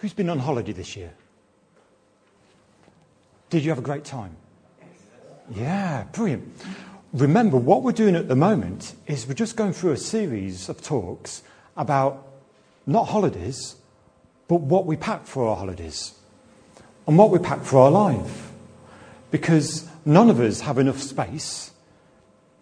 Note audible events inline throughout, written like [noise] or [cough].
Who's been on holiday this year? Did you have a great time? Yeah, brilliant. Remember, what we're doing at the moment is we're just going through a series of talks about not holidays, but what we pack for our holidays and what we pack for our life. Because none of us have enough space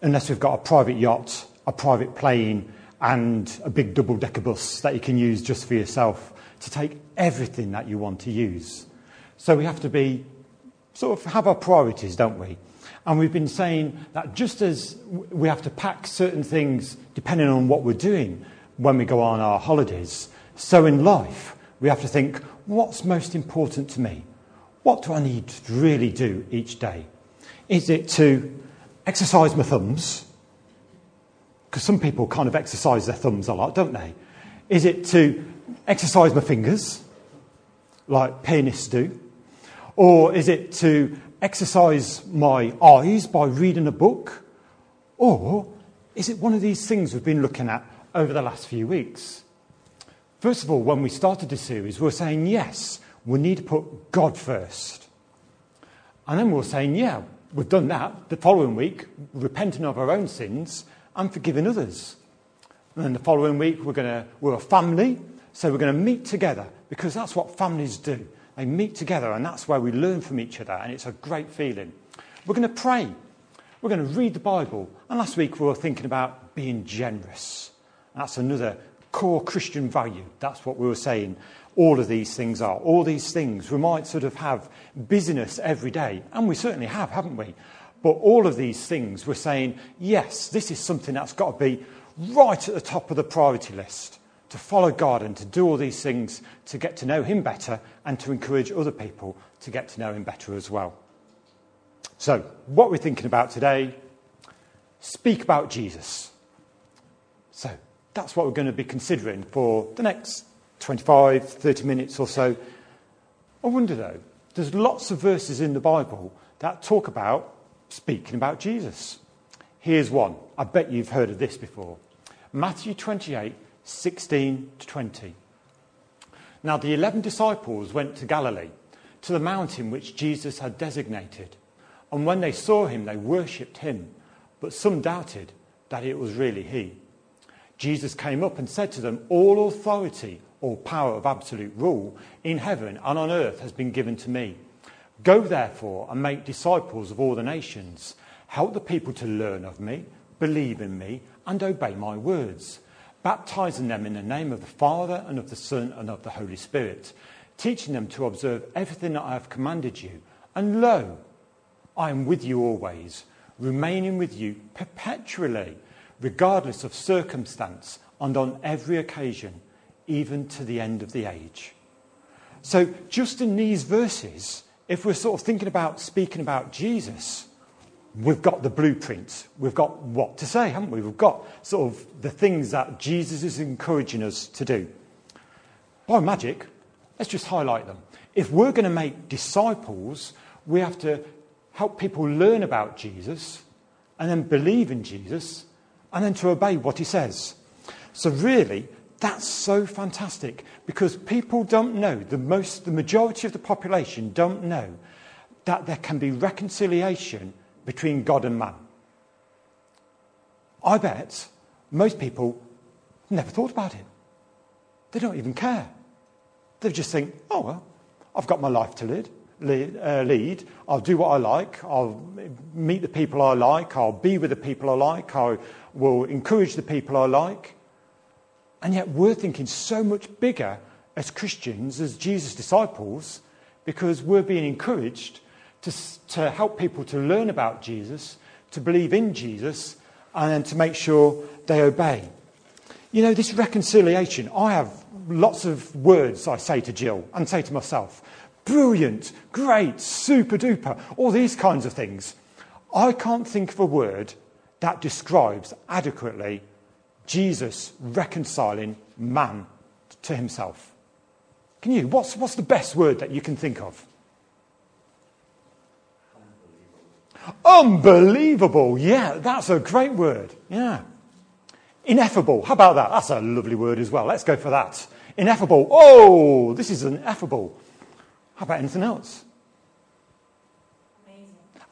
unless we've got a private yacht, a private plane, and a big double decker bus that you can use just for yourself to take everything that you want to use. So we have to be sort of have our priorities, don't we? And we've been saying that just as we have to pack certain things depending on what we're doing when we go on our holidays, so in life we have to think what's most important to me? What do I need to really do each day? Is it to exercise my thumbs? Because some people kind of exercise their thumbs a lot, don't they? Is it to exercise my fingers, like pianists do? Or is it to exercise my eyes by reading a book? Or is it one of these things we've been looking at over the last few weeks? First of all, when we started this series, we were saying, yes, we need to put God first. And then we were saying, yeah, we've done that. The following week, repenting of our own sins and forgiving others. And then the following week, we're, gonna, we're a family, so we're going to meet together because that's what families do. They meet together, and that's where we learn from each other, and it's a great feeling. We're going to pray. We're going to read the Bible. And last week, we were thinking about being generous. That's another core Christian value. That's what we were saying. All of these things are. All these things. We might sort of have busyness every day, and we certainly have, haven't we? But all of these things, we're saying, yes, this is something that's got to be right at the top of the priority list to follow God and to do all these things to get to know Him better and to encourage other people to get to know Him better as well. So, what we're thinking about today speak about Jesus. So, that's what we're going to be considering for the next 25, 30 minutes or so. I wonder though, there's lots of verses in the Bible that talk about speaking about Jesus. Here's one. I bet you've heard of this before. Matthew 28, 16 to 20. Now, the 11 disciples went to Galilee, to the mountain which Jesus had designated. And when they saw him, they worshipped him, but some doubted that it was really he. Jesus came up and said to them, All authority or power of absolute rule in heaven and on earth has been given to me. Go therefore and make disciples of all the nations. Help the people to learn of me, believe in me, and obey my words baptizing them in the name of the Father and of the Son and of the Holy Spirit, teaching them to observe everything that I have commanded you. And lo, I am with you always, remaining with you perpetually, regardless of circumstance and on every occasion, even to the end of the age. So, just in these verses, if we're sort of thinking about speaking about Jesus, we've got the blueprint. We've got what to say, haven't we? We've got sort of the things that Jesus is encouraging us to do. By magic, let's just highlight them. If we're going to make disciples, we have to help people learn about Jesus and then believe in Jesus and then to obey what he says. So, really, that's so fantastic because people don't know, the, most, the majority of the population don't know that there can be reconciliation between God and man. I bet most people never thought about it. They don't even care. They just think, oh, well, I've got my life to lead. Lead, uh, lead. I'll do what I like. I'll meet the people I like. I'll be with the people I like. I will encourage the people I like. And yet we're thinking so much bigger as Christians, as Jesus' disciples, because we're being encouraged to, to help people to learn about Jesus, to believe in Jesus, and then to make sure they obey. You know, this reconciliation, I have lots of words I say to Jill and say to myself brilliant, great, super duper, all these kinds of things. I can't think of a word that describes adequately Jesus reconciling man to himself. Can you? What's, what's the best word that you can think of? Unbelievable. Yeah, that's a great word. Yeah. Ineffable. How about that? That's a lovely word as well. Let's go for that. Ineffable. Oh, this is ineffable. How about anything else?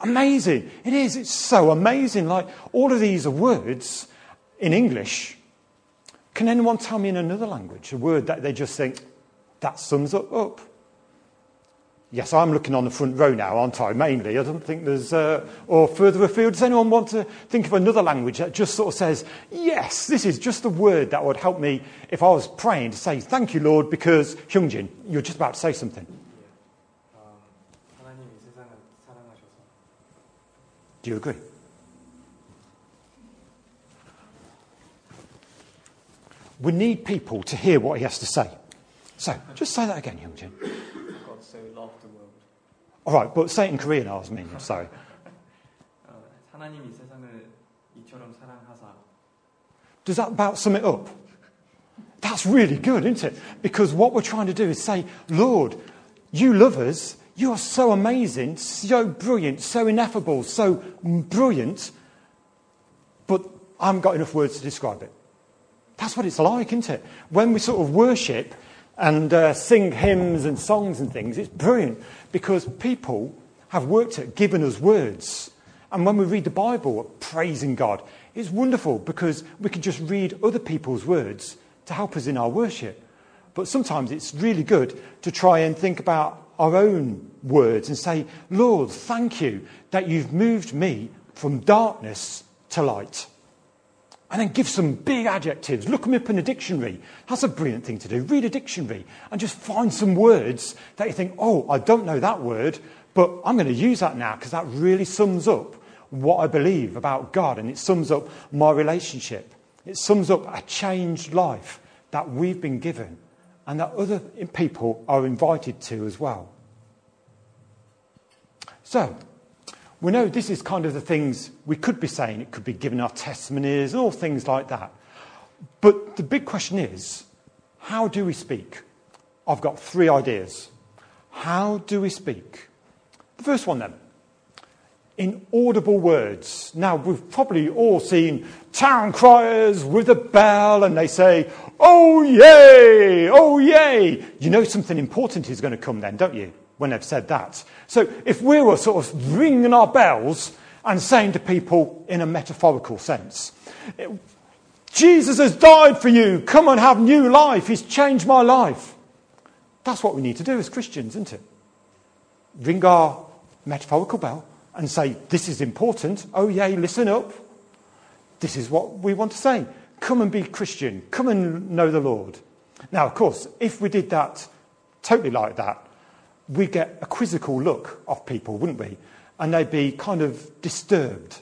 Amazing. It is. It's so amazing. Like all of these are words in English. Can anyone tell me in another language a word that they just think that sums it up? Yes, I'm looking on the front row now, aren't I? Mainly. I don't think there's, uh, or further afield. Does anyone want to think of another language that just sort of says, yes, this is just a word that would help me if I was praying to say, thank you, Lord, because, Hyungjin, you're just about to say something. Do you agree? We need people to hear what he has to say. So, just say that again, Hyungjin. God so loved the world. All right, but say it in Korean, I was meaning. [laughs] sorry. Does that about sum it up? That's really good, isn't it? Because what we're trying to do is say, Lord, you love us. You are so amazing, so brilliant, so ineffable, so brilliant, but I haven't got enough words to describe it. That's what it's like, isn't it? When we sort of worship, and uh, sing hymns and songs and things, it's brilliant because people have worked at giving us words. And when we read the Bible, praising God, it's wonderful because we can just read other people's words to help us in our worship. But sometimes it's really good to try and think about our own words and say, Lord, thank you that you've moved me from darkness to light. And then give some big adjectives. Look them up in a dictionary. That's a brilliant thing to do. Read a dictionary and just find some words that you think, oh, I don't know that word, but I'm going to use that now because that really sums up what I believe about God and it sums up my relationship. It sums up a changed life that we've been given and that other people are invited to as well. So, we know this is kind of the things we could be saying. It could be giving our testimonies, all things like that. But the big question is how do we speak? I've got three ideas. How do we speak? The first one, then, in audible words. Now, we've probably all seen town criers with a bell and they say, Oh, yay! Oh, yay! You know something important is going to come then, don't you? When they've said that. So, if we were sort of ringing our bells and saying to people in a metaphorical sense, Jesus has died for you, come and have new life, he's changed my life. That's what we need to do as Christians, isn't it? Ring our metaphorical bell and say, This is important. Oh, yay, listen up. This is what we want to say. Come and be Christian. Come and know the Lord. Now, of course, if we did that totally like that, we'd get a quizzical look off people, wouldn't we? And they'd be kind of disturbed.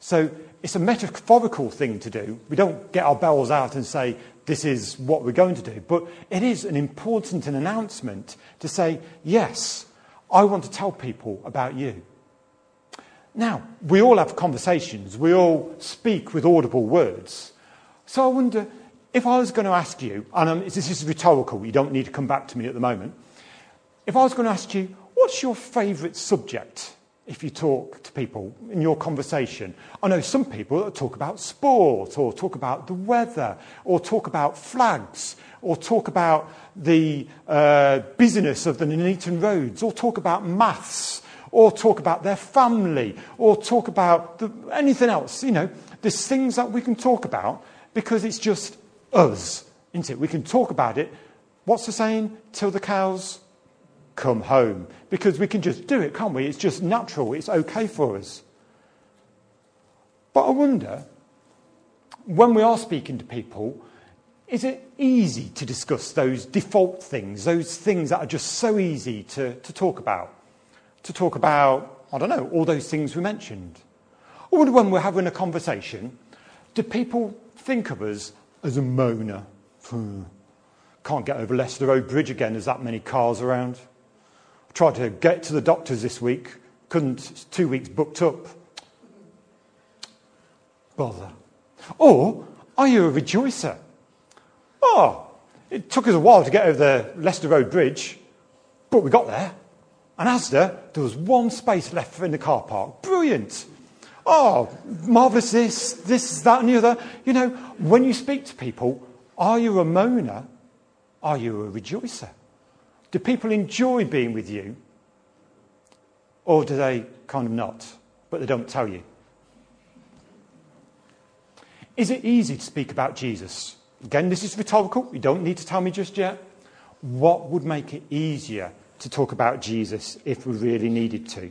So it's a metaphorical thing to do. We don't get our bells out and say, this is what we're going to do. But it is an important an announcement to say, yes, I want to tell people about you. Now, we all have conversations. We all speak with audible words. So I wonder if I was going to ask you, and um, this is rhetorical, you don't need to come back to me at the moment. If I was going to ask you, what's your favourite subject if you talk to people in your conversation? I know some people that talk about sport, or talk about the weather, or talk about flags, or talk about the uh, business of the Nuneaton roads, or talk about maths, or talk about their family, or talk about the, anything else. You know, there's things that we can talk about because it's just us, isn't it? We can talk about it. What's the saying? Till the cows come home. Because we can just do it, can't we? It's just natural. It's okay for us. But I wonder, when we are speaking to people, is it easy to discuss those default things, those things that are just so easy to, to talk about? to talk about, I don't know, all those things we mentioned? Or when we're having a conversation, do people think of us as a moaner? Hmm. Can't get over Leicester Road Bridge again, there's that many cars around. Tried to get to the doctors this week, couldn't, two weeks booked up. Bother. Or are you a rejoicer? Oh, it took us a while to get over the Leicester Road Bridge, but we got there. And Asda, there was one space left in the car park. Brilliant. Oh, marvellous this, this, that, and the other. You know, when you speak to people, are you a moaner? Are you a rejoicer? Do people enjoy being with you? Or do they kind of not, but they don't tell you? Is it easy to speak about Jesus? Again, this is rhetorical. You don't need to tell me just yet. What would make it easier to talk about Jesus if we really needed to?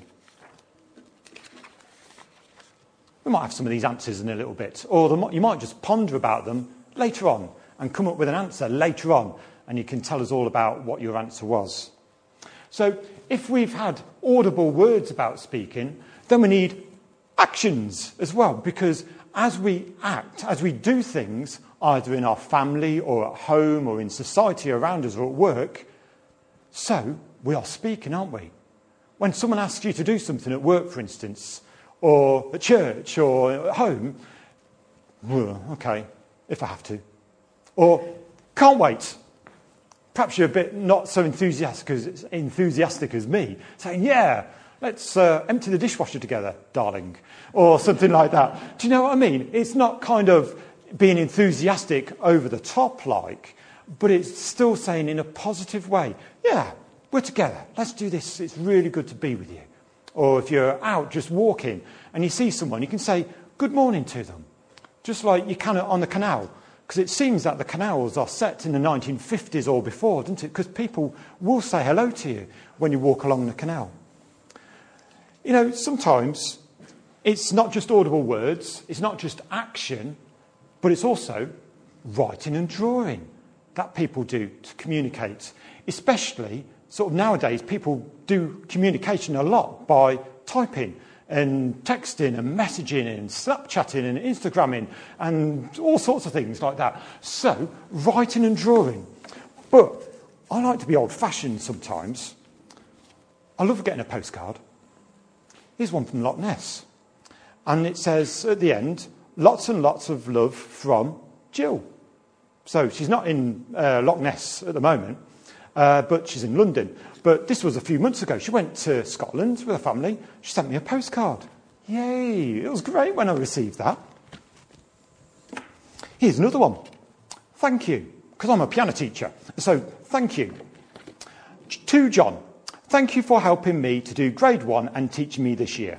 We might have some of these answers in a little bit, or you might just ponder about them later on and come up with an answer later on, and you can tell us all about what your answer was. So, if we've had audible words about speaking, then we need actions as well, because as we act, as we do things, either in our family or at home or in society around us or at work, so we are speaking, aren't we? When someone asks you to do something at work, for instance, or at church or at home, okay, if I have to. Or can't wait. Perhaps you're a bit not so enthusiastic as, enthusiastic as me, saying, yeah, let's uh, empty the dishwasher together, darling, or something like that. Do you know what I mean? It's not kind of being enthusiastic over the top like, but it's still saying in a positive way, yeah, we're together. Let's do this. It's really good to be with you. Or if you're out just walking and you see someone, you can say good morning to them, just like you can on the canal. Because it seems that the canals are set in the 1950s or before, doesn't it? Because people will say hello to you when you walk along the canal. You know, sometimes it's not just audible words, it's not just action, but it's also writing and drawing that people do to communicate. Especially, sort of nowadays, people do communication a lot by typing and texting and messaging and Snapchatting and Instagramming and all sorts of things like that. So, writing and drawing. But I like to be old fashioned sometimes. I love getting a postcard. Here's one from Loch Ness. And it says at the end, lots and lots of love from Jill. So she's not in uh, Loch Ness at the moment, uh, but she's in London. But this was a few months ago. She went to Scotland with her family. She sent me a postcard. Yay! It was great when I received that. Here's another one. Thank you, because I'm a piano teacher. So thank you. To John, thank you for helping me to do grade one and teaching me this year.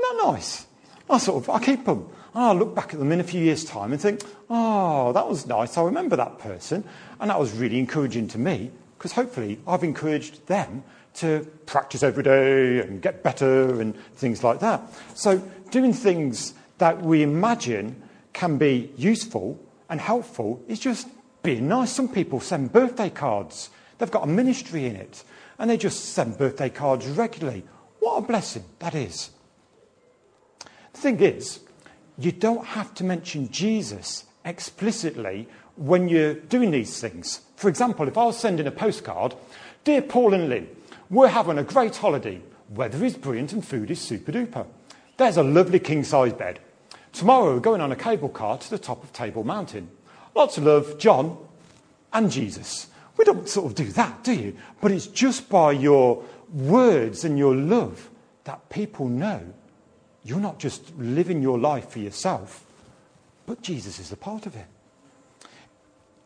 Not nice. I sort of I keep them. I'll look back at them in a few years' time and think, oh, that was nice. I remember that person. And that was really encouraging to me because hopefully I've encouraged them to practice every day and get better and things like that. So, doing things that we imagine can be useful and helpful is just being nice. Some people send birthday cards, they've got a ministry in it, and they just send birthday cards regularly. What a blessing that is. The thing is, you don't have to mention Jesus explicitly when you're doing these things. For example, if I was sending a postcard, Dear Paul and Lynn, we're having a great holiday. Weather is brilliant and food is super duper. There's a lovely king size bed. Tomorrow we're going on a cable car to the top of Table Mountain. Lots of love, John and Jesus. We don't sort of do that, do you? But it's just by your words and your love that people know you're not just living your life for yourself, but Jesus is a part of it.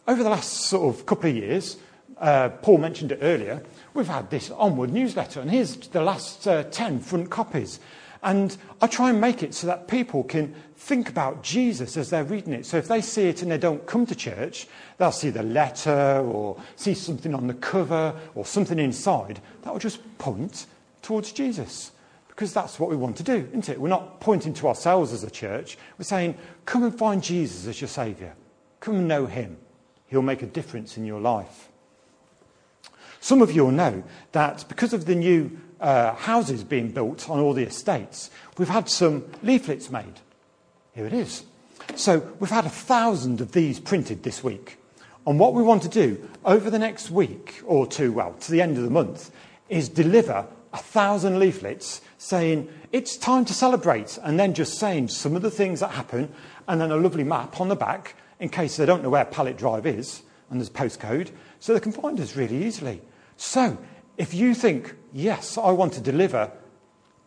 Over the last sort of couple of years, uh, Paul mentioned it earlier, we've had this Onward newsletter, and here's the last uh, 10 front copies. And I try and make it so that people can think about Jesus as they're reading it. So if they see it and they don't come to church, they'll see the letter or see something on the cover or something inside that will just point towards Jesus. Because that's what we want to do, isn't it? We're not pointing to ourselves as a church. We're saying, come and find Jesus as your Saviour. Come and know Him. He'll make a difference in your life. Some of you will know that because of the new uh, houses being built on all the estates, we've had some leaflets made. Here it is. So we've had a thousand of these printed this week. And what we want to do over the next week or two, well, to the end of the month, is deliver a thousand leaflets saying it's time to celebrate, and then just saying some of the things that happen, and then a lovely map on the back in case they don't know where Pallet Drive is, and there's postcode, so they can find us really easily. So, if you think, yes, I want to deliver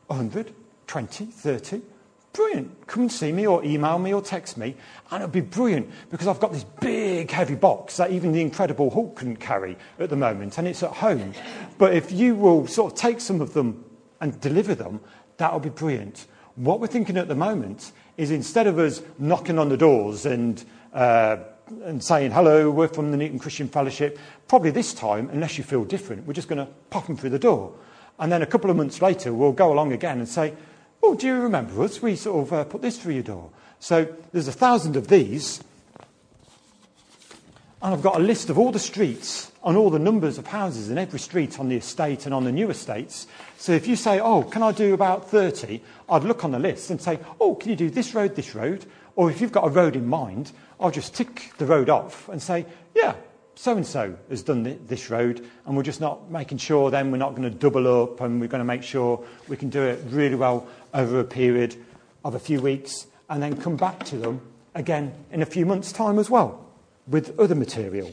100, 20, 30, brilliant. Come and see me or email me or text me, and it'll be brilliant because I've got this big, heavy box that even the Incredible Hulk couldn't carry at the moment, and it's at home. But if you will sort of take some of them and deliver them, that'll be brilliant. What we're thinking at the moment is instead of us knocking on the doors and, uh, and saying, hello, we're from the Newton Christian Fellowship, probably this time, unless you feel different, we're just going to pop them through the door. And then a couple of months later, we'll go along again and say, Oh, do you remember us? We sort of uh, put this through your door. So there's a thousand of these. And I've got a list of all the streets and all the numbers of houses in every street on the estate and on the new estates. So if you say, oh, can I do about 30? I'd look on the list and say, oh, can you do this road, this road? Or if you've got a road in mind, I'll just tick the road off and say, yeah, so and so has done this road, and we're just not making sure then we're not going to double up and we're going to make sure we can do it really well over a period of a few weeks and then come back to them again in a few months' time as well with other material.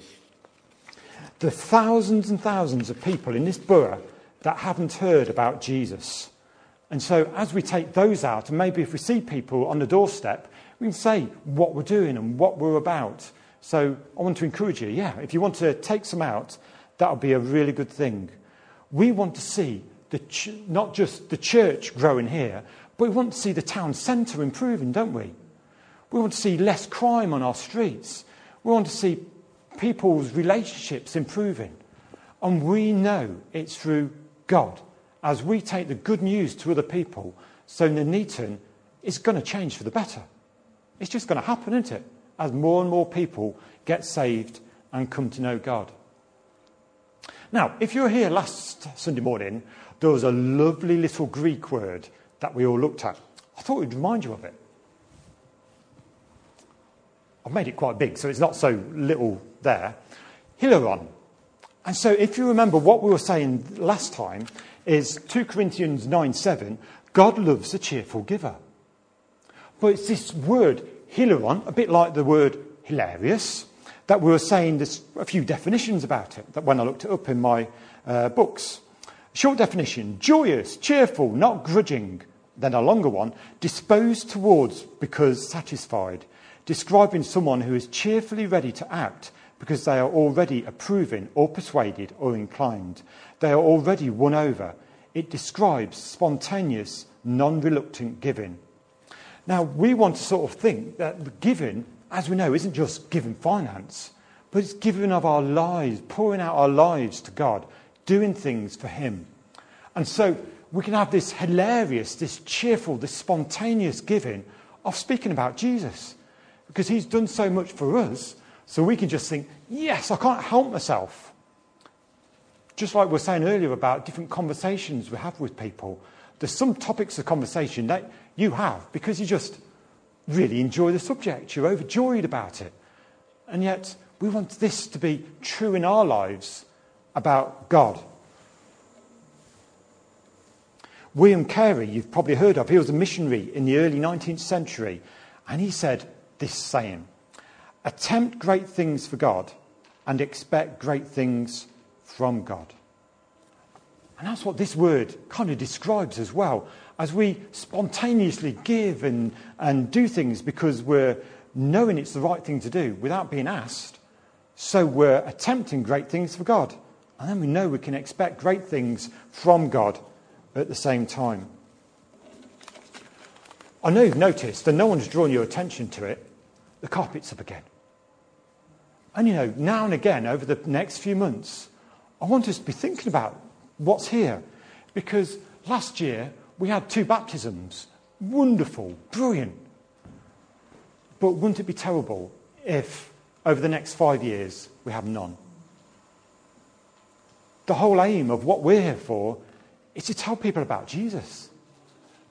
The thousands and thousands of people in this borough that haven't heard about Jesus. And so, as we take those out, and maybe if we see people on the doorstep, we can say what we're doing and what we're about so I want to encourage you, yeah, if you want to take some out, that'll be a really good thing. We want to see ch- not just the church growing here, but we want to see the town centre improving, don't we? We want to see less crime on our streets. We want to see people's relationships improving. And we know it's through God. As we take the good news to other people, so Nuneaton is going to change for the better. It's just going to happen, isn't it? as more and more people get saved and come to know God. Now, if you were here last Sunday morning, there was a lovely little Greek word that we all looked at. I thought we'd remind you of it. I've made it quite big, so it's not so little there. Hilaron. And so, if you remember what we were saying last time, is 2 Corinthians 9 7, God loves a cheerful giver. But it's this word hilaron, a bit like the word hilarious, that we were saying there's a few definitions about it that when I looked it up in my uh, books. Short definition joyous, cheerful, not grudging. Then a longer one disposed towards because satisfied, describing someone who is cheerfully ready to act because they are already approving or persuaded or inclined. They are already won over. It describes spontaneous, non reluctant giving. Now, we want to sort of think that giving, as we know, isn't just giving finance, but it's giving of our lives, pouring out our lives to God, doing things for Him. And so we can have this hilarious, this cheerful, this spontaneous giving of speaking about Jesus because He's done so much for us. So we can just think, yes, I can't help myself. Just like we were saying earlier about different conversations we have with people. There's some topics of conversation that you have because you just really enjoy the subject. You're overjoyed about it. And yet, we want this to be true in our lives about God. William Carey, you've probably heard of, he was a missionary in the early 19th century, and he said this saying Attempt great things for God and expect great things from God. And that's what this word kind of describes as well as we spontaneously give and, and do things because we're knowing it's the right thing to do without being asked, so we're attempting great things for God. And then we know we can expect great things from God at the same time. I know you've noticed, and no one's drawn your attention to it, the carpet's up again. And you know, now and again over the next few months, I want us to be thinking about what's here. Because last year we had two baptisms. Wonderful, brilliant. But wouldn't it be terrible if over the next five years we have none? The whole aim of what we're here for is to tell people about Jesus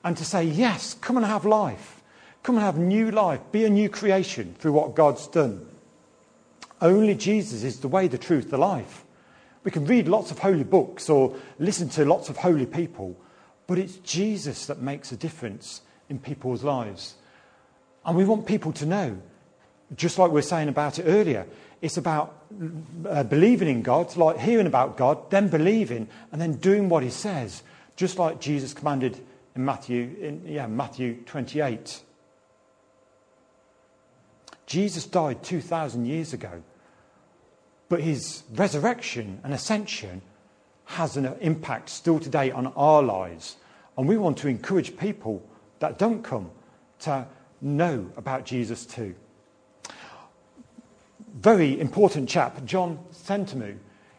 and to say, yes, come and have life. Come and have new life. Be a new creation through what God's done. Only Jesus is the way, the truth, the life. We can read lots of holy books or listen to lots of holy people, but it's Jesus that makes a difference in people's lives. And we want people to know, just like we were saying about it earlier, it's about uh, believing in God, like hearing about God, then believing, and then doing what He says, just like Jesus commanded in Matthew, in, yeah, Matthew 28. Jesus died 2,000 years ago, but his resurrection and ascension has an impact still today on our lives. And we want to encourage people that don't come to know about Jesus too. Very important chap, John Sentamu.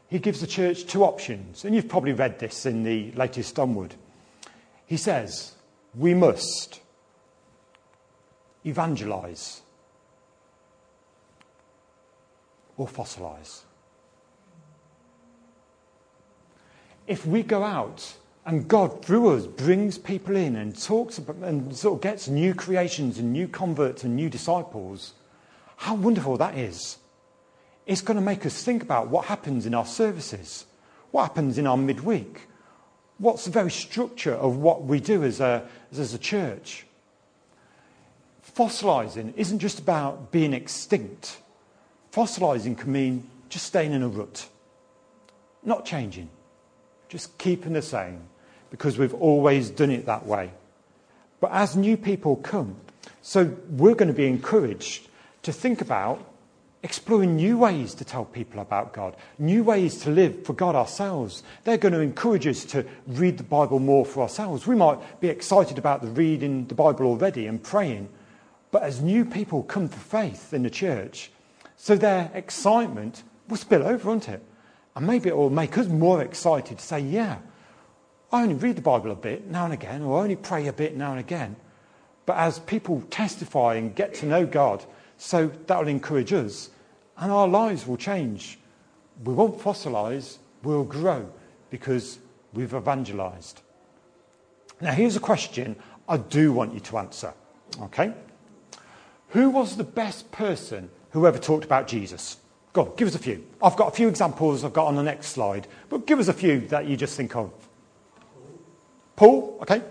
He gives the church two options, and you've probably read this in the latest Onward. He says, We must evangelize or fossilize. If we go out and God, through us, brings people in and talks about, and sort of gets new creations and new converts and new disciples, how wonderful that is. It's going to make us think about what happens in our services, what happens in our midweek, what's the very structure of what we do as a, as a church. Fossilizing isn't just about being extinct. Fossilizing can mean just staying in a rut, not changing, just keeping the same, because we've always done it that way. But as new people come, so we're going to be encouraged to think about exploring new ways to tell people about God, new ways to live for God ourselves. They're going to encourage us to read the Bible more for ourselves. We might be excited about the reading the Bible already and praying, but as new people come to faith in the church, so their excitement will spill over, won't it? And maybe it will make us more excited to say, yeah, I only read the Bible a bit now and again, or I only pray a bit now and again. But as people testify and get to know God, so that will encourage us and our lives will change. We won't fossilize, we'll grow because we've evangelized. Now, here's a question I do want you to answer. Okay? Who was the best person who ever talked about Jesus? Go on, give us a few. I've got a few examples I've got on the next slide, but give us a few that you just think of. Paul, okay?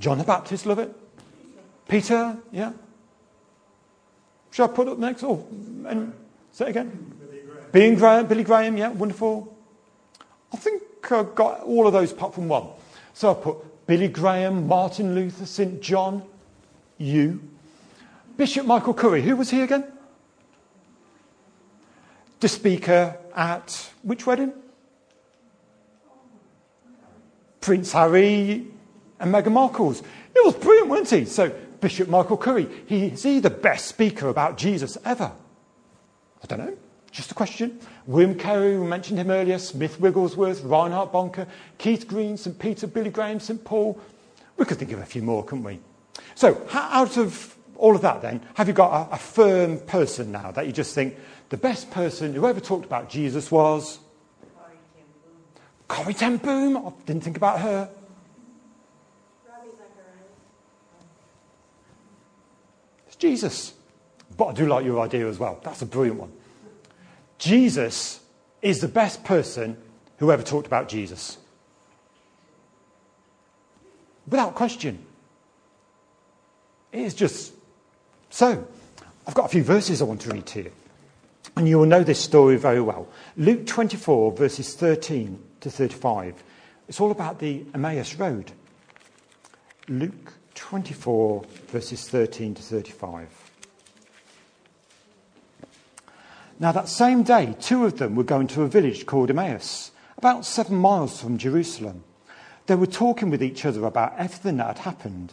John the Baptist, love it. Peter, yeah. Should I put up next? Oh, and say it again. Billy Graham. Billy Graham, Billy Graham, yeah, wonderful. I think I got all of those apart from one. So I put Billy Graham, Martin Luther, St. John, you. Bishop Michael Curry, who was he again? The speaker at which wedding? Prince Harry and Meghan Markle's. It was brilliant, wasn't he? So Bishop Michael Curry. He, is he the best speaker about Jesus ever? I don't know. Just a question. William Carey, we mentioned him earlier, Smith Wigglesworth, Reinhard Bonnke, Keith Green, St. Peter, Billy Graham, St. Paul. We could think of a few more, couldn't we? So, out of all of that, then, have you got a, a firm person now that you just think the best person who ever talked about Jesus was? Corrie ten Boom. I oh, didn't think about her. It's Jesus. But I do like your idea as well. That's a brilliant one. Jesus is the best person who ever talked about Jesus. Without question. It is just so. I've got a few verses I want to read to you. And you will know this story very well. Luke 24, verses 13 to 35. It's all about the Emmaus Road. Luke 24, verses 13 to 35. Now, that same day, two of them were going to a village called Emmaus, about seven miles from Jerusalem. They were talking with each other about everything that had happened.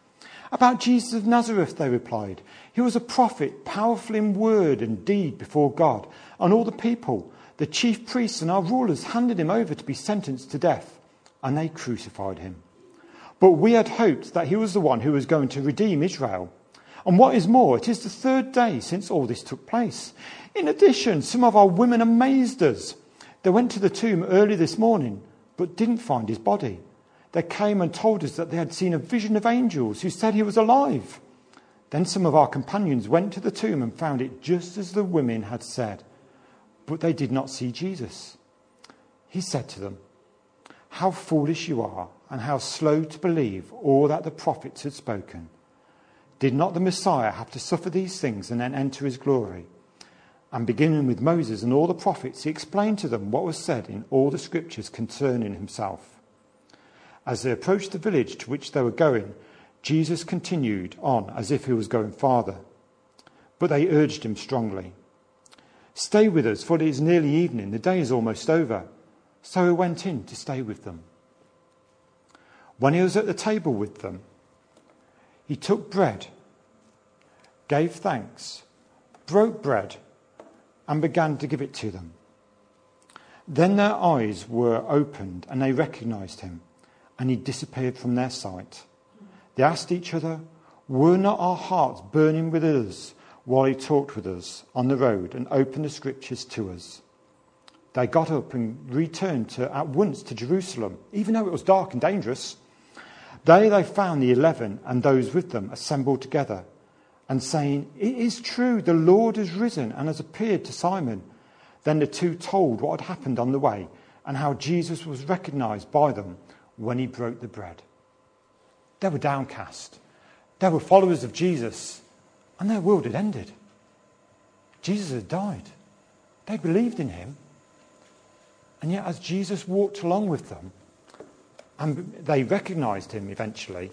About Jesus of Nazareth, they replied. He was a prophet, powerful in word and deed before God and all the people. The chief priests and our rulers handed him over to be sentenced to death, and they crucified him. But we had hoped that he was the one who was going to redeem Israel. And what is more, it is the third day since all this took place. In addition, some of our women amazed us. They went to the tomb early this morning, but didn't find his body. They came and told us that they had seen a vision of angels who said he was alive. Then some of our companions went to the tomb and found it just as the women had said, but they did not see Jesus. He said to them, How foolish you are, and how slow to believe all that the prophets had spoken. Did not the Messiah have to suffer these things and then enter his glory? And beginning with Moses and all the prophets, he explained to them what was said in all the scriptures concerning himself. As they approached the village to which they were going, Jesus continued on as if he was going farther. But they urged him strongly Stay with us, for it is nearly evening. The day is almost over. So he went in to stay with them. When he was at the table with them, he took bread, gave thanks, broke bread, and began to give it to them. Then their eyes were opened and they recognized him and he disappeared from their sight. They asked each other, Were not our hearts burning within us while he talked with us on the road and opened the scriptures to us? They got up and returned to, at once to Jerusalem, even though it was dark and dangerous. There they found the eleven and those with them assembled together and saying, It is true, the Lord has risen and has appeared to Simon. Then the two told what had happened on the way and how Jesus was recognized by them when he broke the bread. They were downcast. They were followers of Jesus, and their world had ended. Jesus had died. They believed in him. And yet, as Jesus walked along with them, and they recognized him eventually,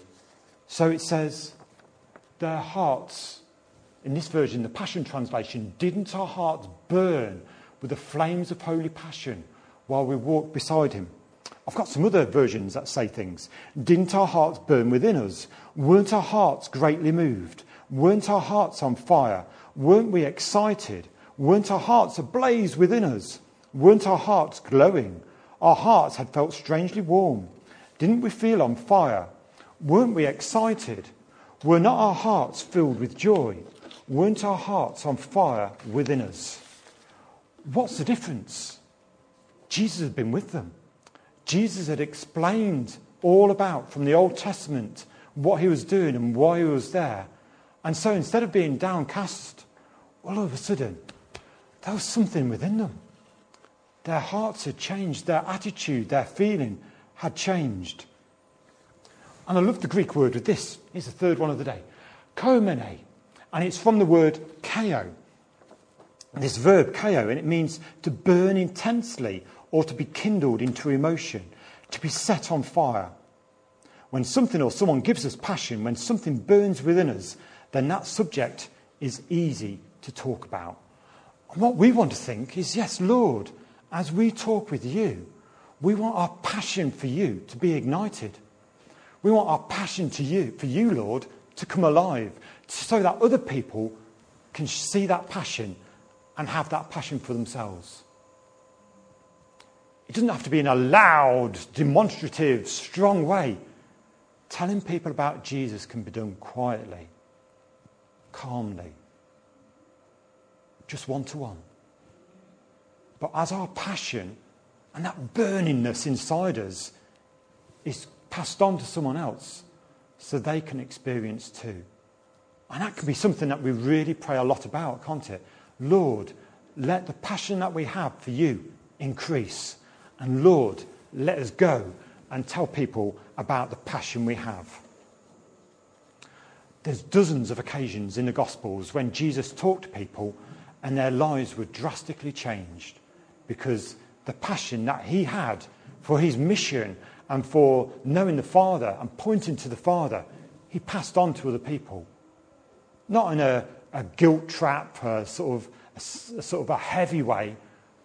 so it says, their hearts, in this version, the Passion Translation, didn't our hearts burn with the flames of holy passion while we walked beside him? I've got some other versions that say things. Didn't our hearts burn within us? Weren't our hearts greatly moved? Weren't our hearts on fire? Weren't we excited? Weren't our hearts ablaze within us? Weren't our hearts glowing? Our hearts had felt strangely warm. Didn't we feel on fire? Weren't we excited? Were not our hearts filled with joy? Weren't our hearts on fire within us? What's the difference? Jesus had been with them. Jesus had explained all about from the Old Testament what he was doing and why he was there. And so instead of being downcast, all of a sudden, there was something within them. Their hearts had changed, their attitude, their feeling had changed. And I love the Greek word with this. It's the third one of the day. Koumene. And it's from the word kao. This verb kao, and it means to burn intensely or to be kindled into emotion, to be set on fire. When something or someone gives us passion, when something burns within us, then that subject is easy to talk about. And what we want to think is, yes, Lord, as we talk with you, we want our passion for you to be ignited. We want our passion to you, for you, Lord, to come alive so that other people can see that passion and have that passion for themselves. It doesn't have to be in a loud, demonstrative, strong way. Telling people about Jesus can be done quietly, calmly, just one to one. But as our passion and that burningness inside us is passed on to someone else, so they can experience too. And that can be something that we really pray a lot about, can't it? Lord, let the passion that we have for you increase. And Lord, let us go and tell people about the passion we have. There's dozens of occasions in the Gospels when Jesus talked to people and their lives were drastically changed because the passion that he had for his mission and for knowing the Father and pointing to the Father, he passed on to other people. Not in a, a guilt trap, a sort, of, a, a sort of a heavy way,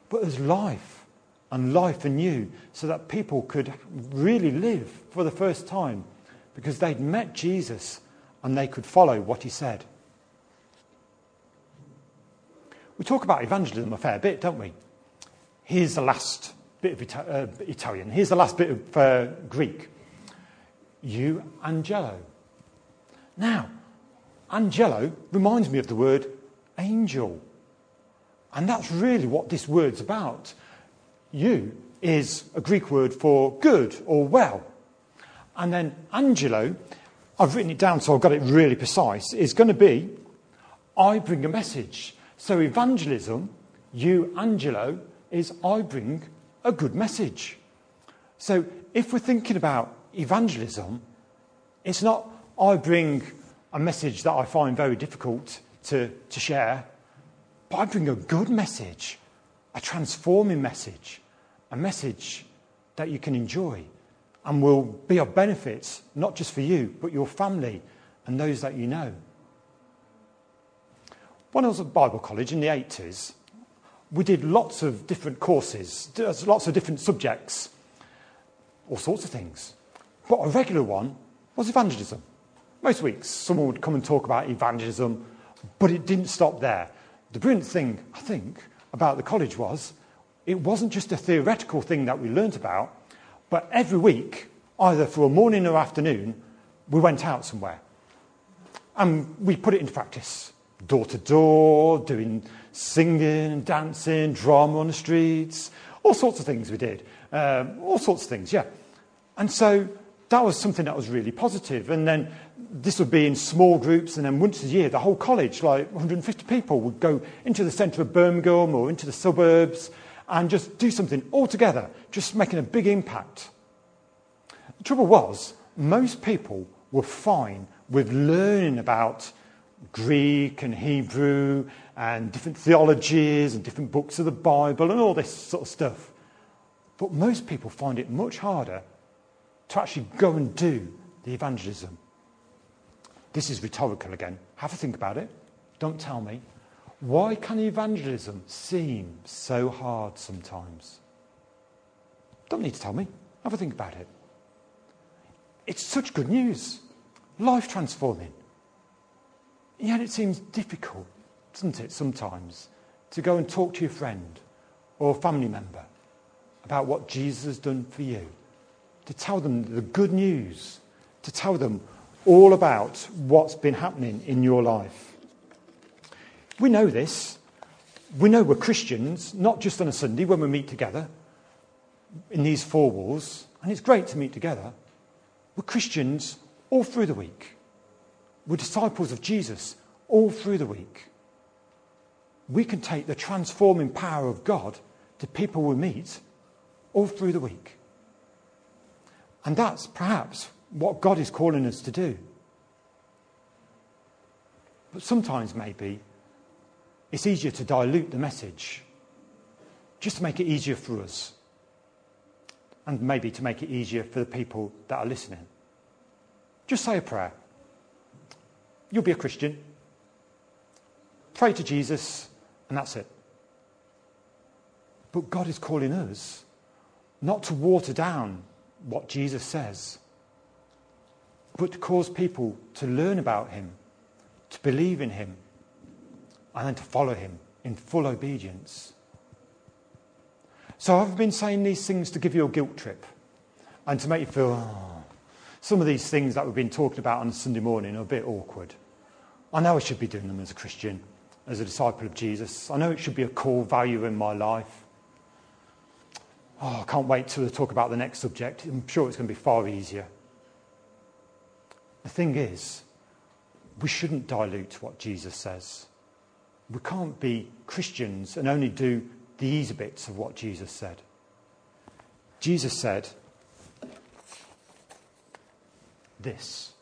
but as life and life anew so that people could really live for the first time because they'd met Jesus and they could follow what he said. We talk about evangelism a fair bit, don't we? Here's the last bit of Ita- uh, Italian. Here's the last bit of uh, Greek. Eu angelo. Now, angelo reminds me of the word angel. And that's really what this word's about. Eu is a Greek word for good or well. And then Angelo, I've written it down so I've got it really precise, is going to be I bring a message. So evangelism, eu, Angelo, is I bring a good message. So if we're thinking about evangelism, it's not I bring a message that I find very difficult to, to share, but I bring a good message, a transforming message, a message that you can enjoy and will be of benefit, not just for you, but your family and those that you know. When I was at Bible college in the 80s, we did lots of different courses, uh, lots of different subjects, all sorts of things. But a regular one was evangelism. Most weeks, someone would come and talk about evangelism, but it didn't stop there. The brilliant thing, I think, about the college was it wasn't just a theoretical thing that we learnt about, but every week, either for a morning or afternoon, we went out somewhere. And we put it into practice door to door, doing singing dancing, drama on the streets, all sorts of things we did. Um, all sorts of things, yeah. And so that was something that was really positive. And then this would be in small groups, and then once a year, the whole college, like 150 people, would go into the centre of Birmingham or into the suburbs and just do something all together, just making a big impact. The trouble was, most people were fine with learning about Greek and Hebrew and different theologies and different books of the Bible and all this sort of stuff. But most people find it much harder to actually go and do the evangelism. This is rhetorical again. Have a think about it. Don't tell me. Why can evangelism seem so hard sometimes? Don't need to tell me. Have a think about it. It's such good news, life transforming. Yet it seems difficult, doesn't it, sometimes, to go and talk to your friend or family member about what Jesus has done for you, to tell them the good news, to tell them all about what's been happening in your life. We know this. We know we're Christians, not just on a Sunday when we meet together in these four walls, and it's great to meet together. We're Christians all through the week. We're disciples of Jesus all through the week. We can take the transforming power of God to people we meet all through the week. And that's perhaps what God is calling us to do. But sometimes, maybe, it's easier to dilute the message just to make it easier for us and maybe to make it easier for the people that are listening. Just say a prayer. You'll be a Christian. Pray to Jesus, and that's it. But God is calling us not to water down what Jesus says, but to cause people to learn about him, to believe in him, and then to follow him in full obedience. So I've been saying these things to give you a guilt trip and to make you feel, oh, some of these things that we've been talking about on Sunday morning are a bit awkward. I know I should be doing them as a Christian, as a disciple of Jesus. I know it should be a core value in my life. Oh, I can't wait to talk about the next subject. I'm sure it's going to be far easier. The thing is, we shouldn't dilute what Jesus says. We can't be Christians and only do the easy bits of what Jesus said. Jesus said this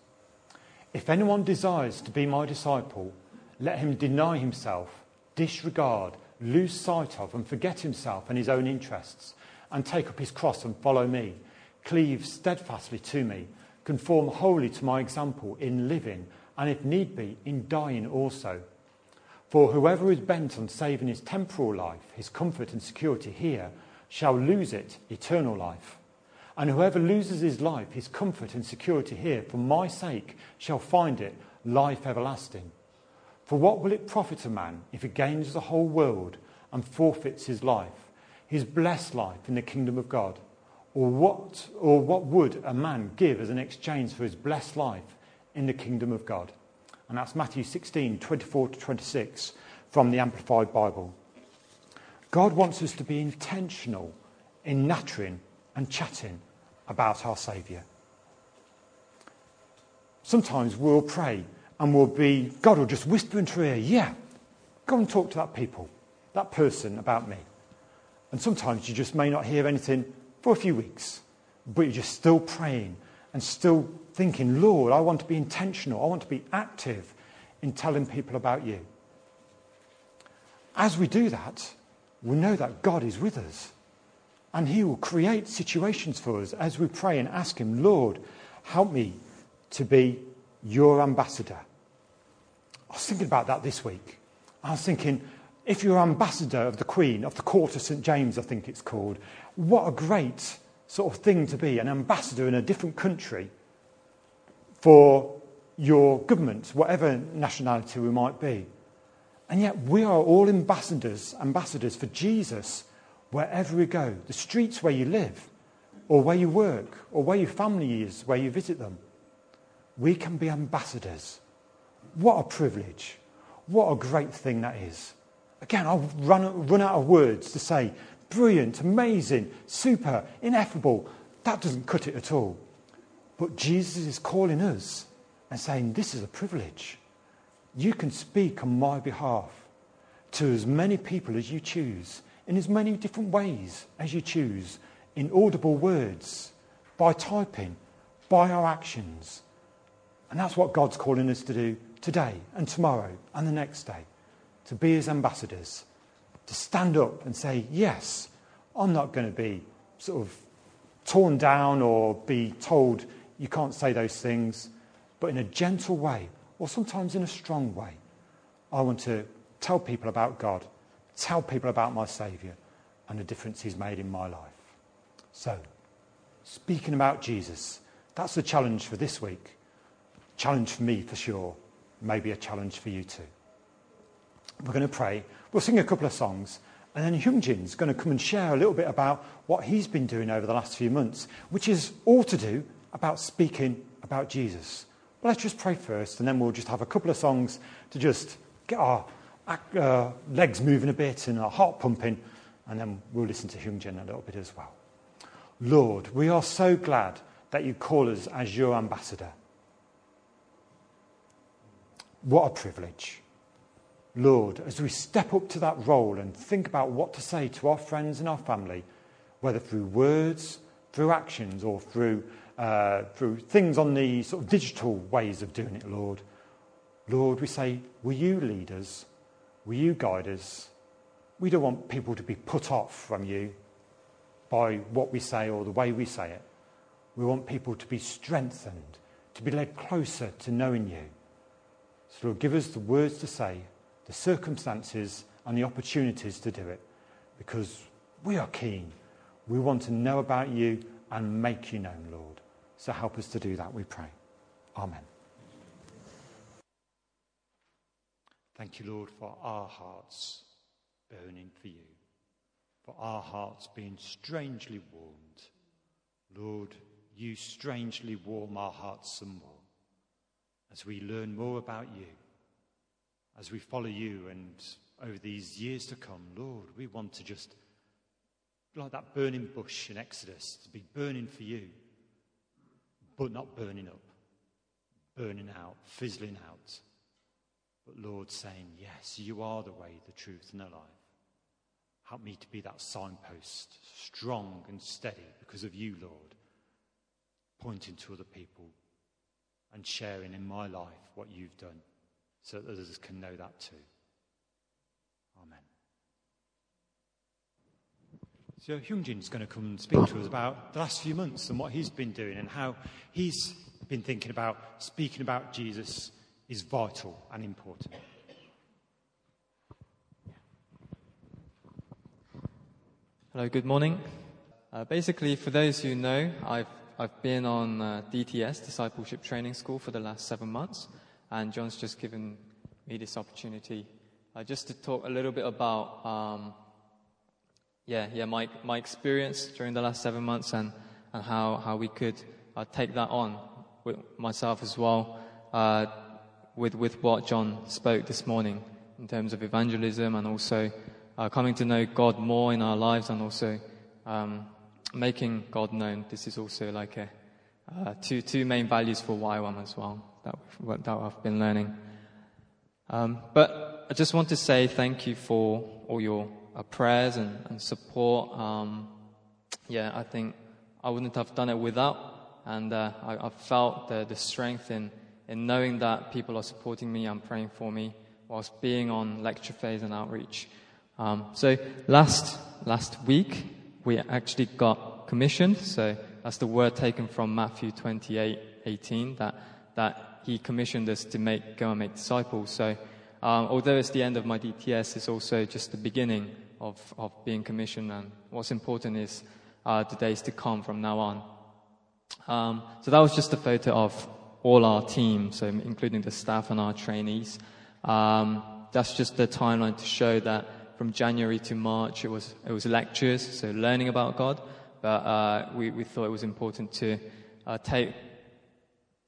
If anyone desires to be my disciple, let him deny himself, disregard, lose sight of, and forget himself and his own interests, and take up his cross and follow me. Cleave steadfastly to me, conform wholly to my example in living, and if need be, in dying also. For whoever is bent on saving his temporal life, his comfort and security here, shall lose it, eternal life. And whoever loses his life, his comfort and security here, for my sake, shall find it, life everlasting. For what will it profit a man if he gains the whole world and forfeits his life, his blessed life in the kingdom of God? Or what, or what would a man give as an exchange for his blessed life in the kingdom of God? And that's Matthew 16, 24 to 26 from the Amplified Bible. God wants us to be intentional in nattering and chatting about our Saviour. sometimes we'll pray and we'll be, God will just whisper into her ear, yeah, go and talk to that people, that person about me. And sometimes you just may not hear anything for a few weeks, but you're just still praying and still thinking, Lord, I want to be intentional. I want to be active in telling people about you. As we do that, we know that God is with us. And He will create situations for us as we pray and ask Him, Lord, help me to be your ambassador. I was thinking about that this week. I was thinking, if you're ambassador of the Queen, of the Court of St. James, I think it's called, what a great sort of thing to be, an ambassador in a different country for your government, whatever nationality we might be. And yet we are all ambassadors, ambassadors for Jesus wherever we go. The streets where you live, or where you work, or where your family is, where you visit them. We can be ambassadors. What a privilege. What a great thing that is. Again, I'll run, run out of words to say brilliant, amazing, super, ineffable. That doesn't cut it at all. But Jesus is calling us and saying, This is a privilege. You can speak on my behalf to as many people as you choose, in as many different ways as you choose, in audible words, by typing, by our actions. And that's what God's calling us to do today and tomorrow and the next day to be his ambassadors, to stand up and say, Yes, I'm not going to be sort of torn down or be told you can't say those things, but in a gentle way, or sometimes in a strong way. I want to tell people about God, tell people about my Saviour and the difference He's made in my life. So, speaking about Jesus, that's the challenge for this week. Challenge for me for sure, maybe a challenge for you too. We're going to pray. We'll sing a couple of songs. And then Hyungjin's going to come and share a little bit about what he's been doing over the last few months, which is all to do about speaking about Jesus. But let's just pray first, and then we'll just have a couple of songs to just get our uh, legs moving a bit and our heart pumping, and then we'll listen to Hyungjin a little bit as well. Lord, we are so glad that you call us as your ambassador. What a privilege. Lord, as we step up to that role and think about what to say to our friends and our family, whether through words, through actions, or through, uh, through things on the sort of digital ways of doing it, Lord, Lord, we say, will you lead us? Will you guide us? We don't want people to be put off from you by what we say or the way we say it. We want people to be strengthened, to be led closer to knowing you. So, Lord, give us the words to say the circumstances and the opportunities to do it because we are keen. We want to know about you and make you known, Lord. So help us to do that, we pray. Amen. Thank you, Lord, for our hearts burning for you, for our hearts being strangely warmed. Lord, you strangely warm our hearts some more as we learn more about you as we follow you and over these years to come, Lord, we want to just, like that burning bush in Exodus, to be burning for you, but not burning up, burning out, fizzling out. But Lord, saying, Yes, you are the way, the truth, and the life. Help me to be that signpost, strong and steady because of you, Lord, pointing to other people and sharing in my life what you've done so that others can know that too. Amen. So is going to come and speak to us about the last few months and what he's been doing and how he's been thinking about speaking about Jesus is vital and important. Hello, good morning. Uh, basically, for those who know, I've, I've been on uh, DTS, Discipleship Training School, for the last seven months and John's just given me this opportunity uh, just to talk a little bit about, um, yeah, yeah, my, my experience during the last seven months and, and how, how we could uh, take that on with myself as well, uh, with, with what John spoke this morning in terms of evangelism and also uh, coming to know God more in our lives and also um, making God known. This is also like a, uh, two, two main values for YWAM as well that, that I've been learning. Um, but I just want to say thank you for all your uh, prayers and, and support. Um, yeah, I think I wouldn't have done it without, and uh, I, I felt the, the strength in, in knowing that people are supporting me and praying for me whilst being on lecture phase and outreach. Um, so last last week we actually got commissioned. So that's the word taken from Matthew 28, 18, that that he commissioned us to make go and make disciples. So um, although it's the end of my DTS, it's also just the beginning of, of being commissioned. And what's important is uh, the days to come from now on. Um, so that was just a photo of all our team, so including the staff and our trainees. Um, that's just the timeline to show that from January to March it was it was lectures, so learning about God. But uh, we we thought it was important to uh, take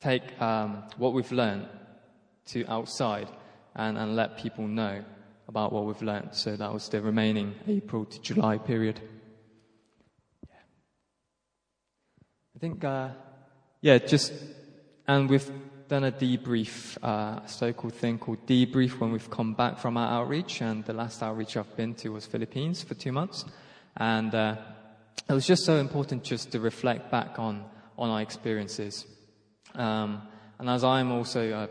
take um, what we've learned to outside and, and let people know about what we've learned. So that was the remaining April to July period. I think, uh, yeah, just, and we've done a debrief, uh, so-called thing called debrief when we've come back from our outreach. And the last outreach I've been to was Philippines for two months. And uh, it was just so important just to reflect back on, on our experiences. Um, and as I'm also uh,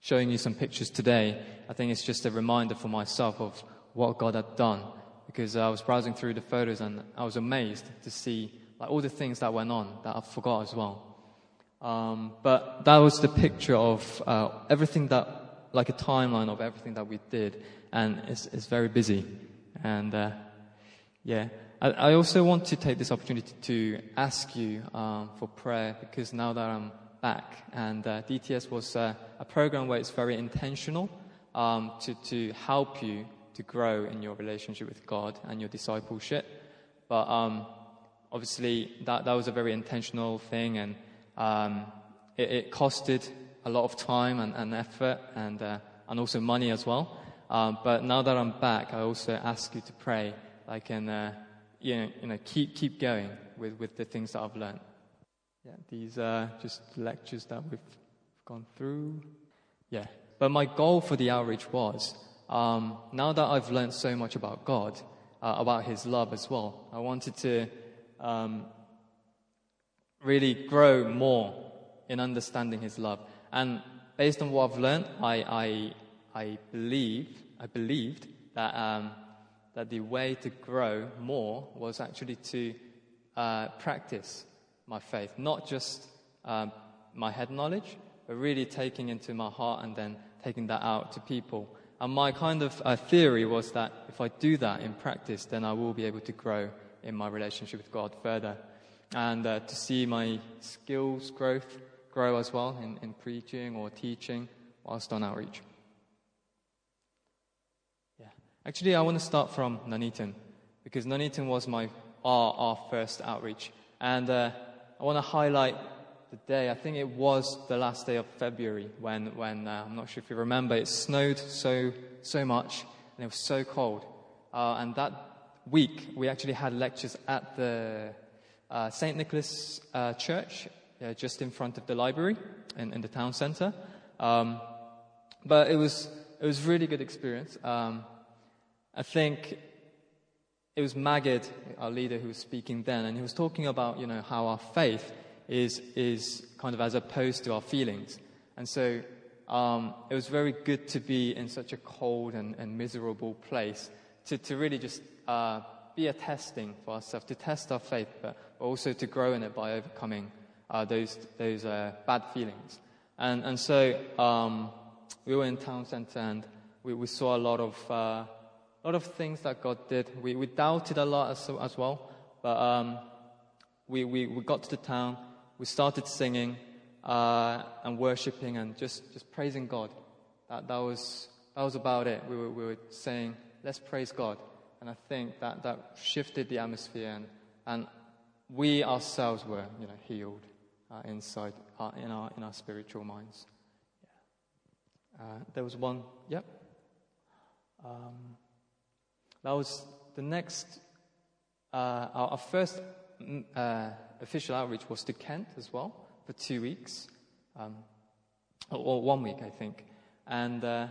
showing you some pictures today, I think it's just a reminder for myself of what God had done. Because I was browsing through the photos and I was amazed to see like all the things that went on that I forgot as well. Um, but that was the picture of uh, everything that, like a timeline of everything that we did, and it's, it's very busy. And uh, yeah, I, also want to take this opportunity to ask you um, for prayer because now that I'm back, and uh, DTS was uh, a program where it's very intentional um, to, to help you to grow in your relationship with God and your discipleship. But um, obviously, that, that was a very intentional thing, and um, it, it, costed a lot of time and, and effort and, uh, and also money as well. Um, but now that I'm back, I also ask you to pray. I can uh, you know, you know keep, keep going with, with the things that I've learned. Yeah, these are just lectures that we've gone through. Yeah, but my goal for the outreach was um, now that I've learned so much about God, uh, about His love as well, I wanted to um, really grow more in understanding His love. And based on what I've learned, I, I, I believe, I believed that um, that the way to grow more was actually to uh, practice my faith, not just um, my head knowledge, but really taking into my heart and then taking that out to people. And my kind of uh, theory was that if I do that in practice, then I will be able to grow in my relationship with God further. And uh, to see my skills growth grow as well in, in preaching or teaching whilst on outreach. Actually, I want to start from Nuneaton because Nuneaton was my our, our first outreach, and uh, I want to highlight the day. I think it was the last day of February when when uh, I'm not sure if you remember. It snowed so so much and it was so cold, uh, and that week we actually had lectures at the uh, St Nicholas uh, Church uh, just in front of the library in, in the town centre. Um, but it was it was really good experience. Um, I think it was Magid, our leader, who was speaking then, and he was talking about, you know, how our faith is, is kind of as opposed to our feelings. And so um, it was very good to be in such a cold and, and miserable place to, to really just uh, be a testing for ourselves, to test our faith, but also to grow in it by overcoming uh, those, those uh, bad feelings. And, and so um, we were in town center and we, we saw a lot of uh, a lot of things that God did. We, we doubted a lot as, as well, but um, we, we, we got to the town, we started singing uh, and worshiping and just, just praising God. That, that, was, that was about it. We were, we were saying, let's praise God. And I think that, that shifted the atmosphere, and, and we ourselves were you know, healed uh, inside uh, in, our, in our spiritual minds. Uh, there was one, yep. Um, that was the next, uh, our, our, first mm, uh, official outreach was to Kent as well for two weeks, um, or, one week, I think. And uh,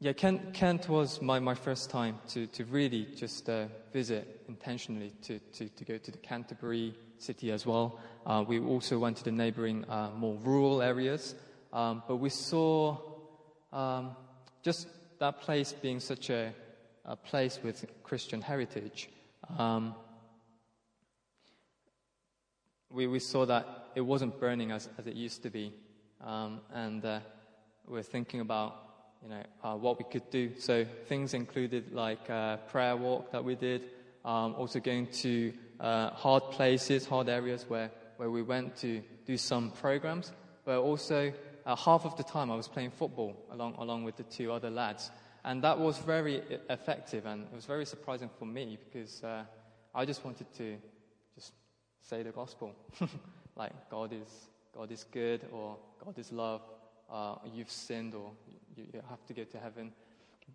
yeah, Kent, Kent was my, my first time to, to really just uh, visit intentionally to, to, to go to the Canterbury city as well. Uh, we also went to the neighboring, uh, more rural areas. Um, but we saw um, just that place being such a, a place with Christian heritage. Um, we, we saw that it wasn't burning as, as it used to be. Um, and uh, we're thinking about you know, uh, what we could do. So things included like uh, prayer walk that we did, um, also going to uh, hard places, hard areas where, where we went to do some programs, but also uh, half of the time I was playing football along, along with the two other lads. And that was very effective and it was very surprising for me because uh, I just wanted to just say the gospel. [laughs] like God is, God is good or God is love, uh, you've sinned or you, you, have to go to heaven.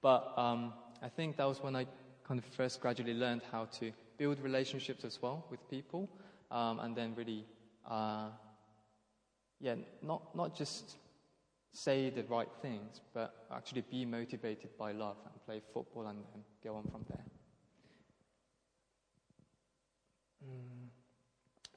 But um, I think that was when I kind of first gradually learned how to build relationships as well with people um, and then really, uh, yeah, not, not just say the right things, but actually be motivated by love and play football and then go on from there. Mm.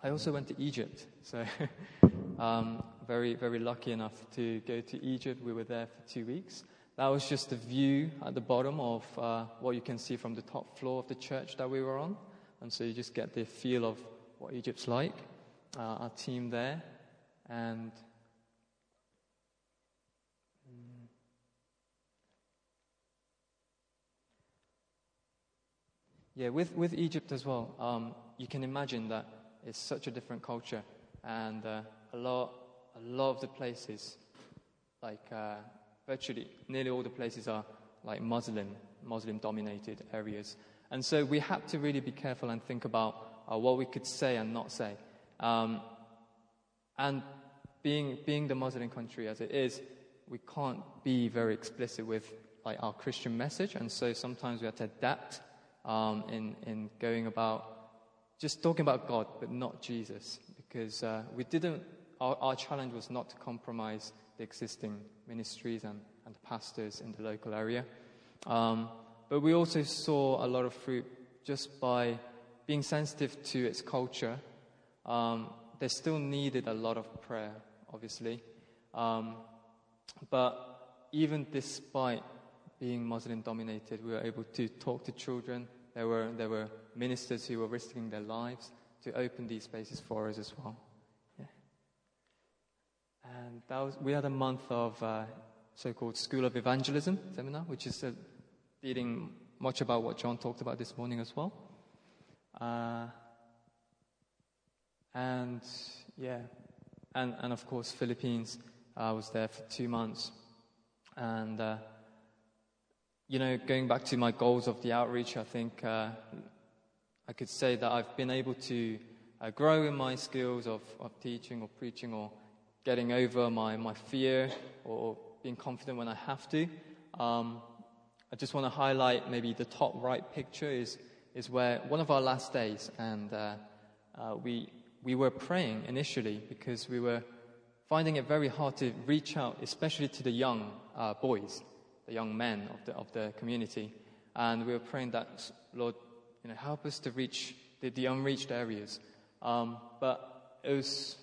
I also went to Egypt, so [laughs] um, very, very lucky enough to go to Egypt. We were there for two weeks. That was just a view at the bottom of uh, what you can see from the top floor of the church that we were on. And so you just get the feel of what Egypt's like. Uh, our team there. And yeah, with, with Egypt as well, um, you can imagine that it's such a different culture, and uh, a lot, a lot of the places, like uh, virtually nearly all the places are like Muslim, Muslim-dominated areas, and so we had to really be careful and think about uh, what we could say and not say. Um, and being being the Muslim country as it is, we can't be very explicit with like our Christian message, and so sometimes we have to adapt um, in in going about just talking about God, but not Jesus, because uh, we didn't, our, our, challenge was not to compromise the existing ministries and, and pastors in the local area. Um, but we also saw a lot of fruit just by being sensitive to its culture. Um, they still needed a lot of prayer, obviously. Um, but even despite being Muslim dominated, we were able to talk to children. There were, there were ministers who were risking their lives to open these spaces for us as well. Yeah. And that was, we had a month of uh, so-called School of Evangelism seminar, which is uh, dealing much about what John talked about this morning as well. Uh, and yeah, and, and of course, Philippines. I was there for two months. And, uh, you know, going back to my goals of the outreach, I think uh, I could say that I've been able to uh, grow in my skills of, of teaching or preaching or getting over my, my fear or being confident when I have to. Um, I just want to highlight maybe the top right picture is, is where one of our last days, and uh, uh, we, we were praying initially because we were finding it very hard to reach out, especially to the young uh, boys, the young men of the, of the community. And we were praying that, Lord, you know, help us to reach the, the unreached areas. Um, but it was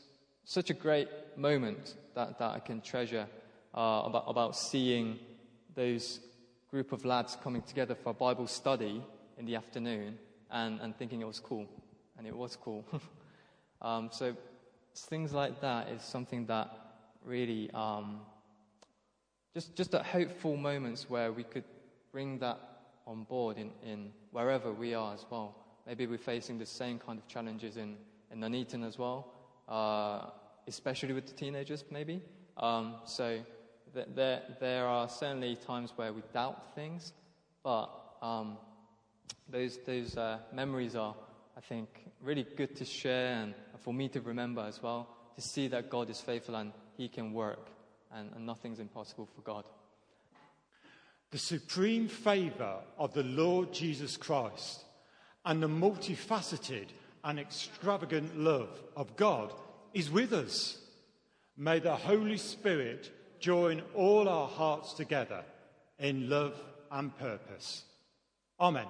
such a great moment that, that I can treasure uh, about, about seeing those group of lads coming together for a Bible study in the afternoon and, and thinking it was cool. And it was cool. [laughs] um, so things like that is something that really um, just just at hopeful moments where we could bring that on board in, in wherever we are as well. Maybe we're facing the same kind of challenges in, in Nuneaton as well, uh, especially with the teenagers, maybe. Um, so th- there, there are certainly times where we doubt things, but um, those, those uh, memories are, I think, really good to share for me to remember as well, to see that God is faithful and He can work and, and nothing's impossible for God. The supreme favour of the Lord Jesus Christ and the multifaceted and extravagant love of God is with us. May the Holy Spirit join all our hearts together in love and purpose. Amen.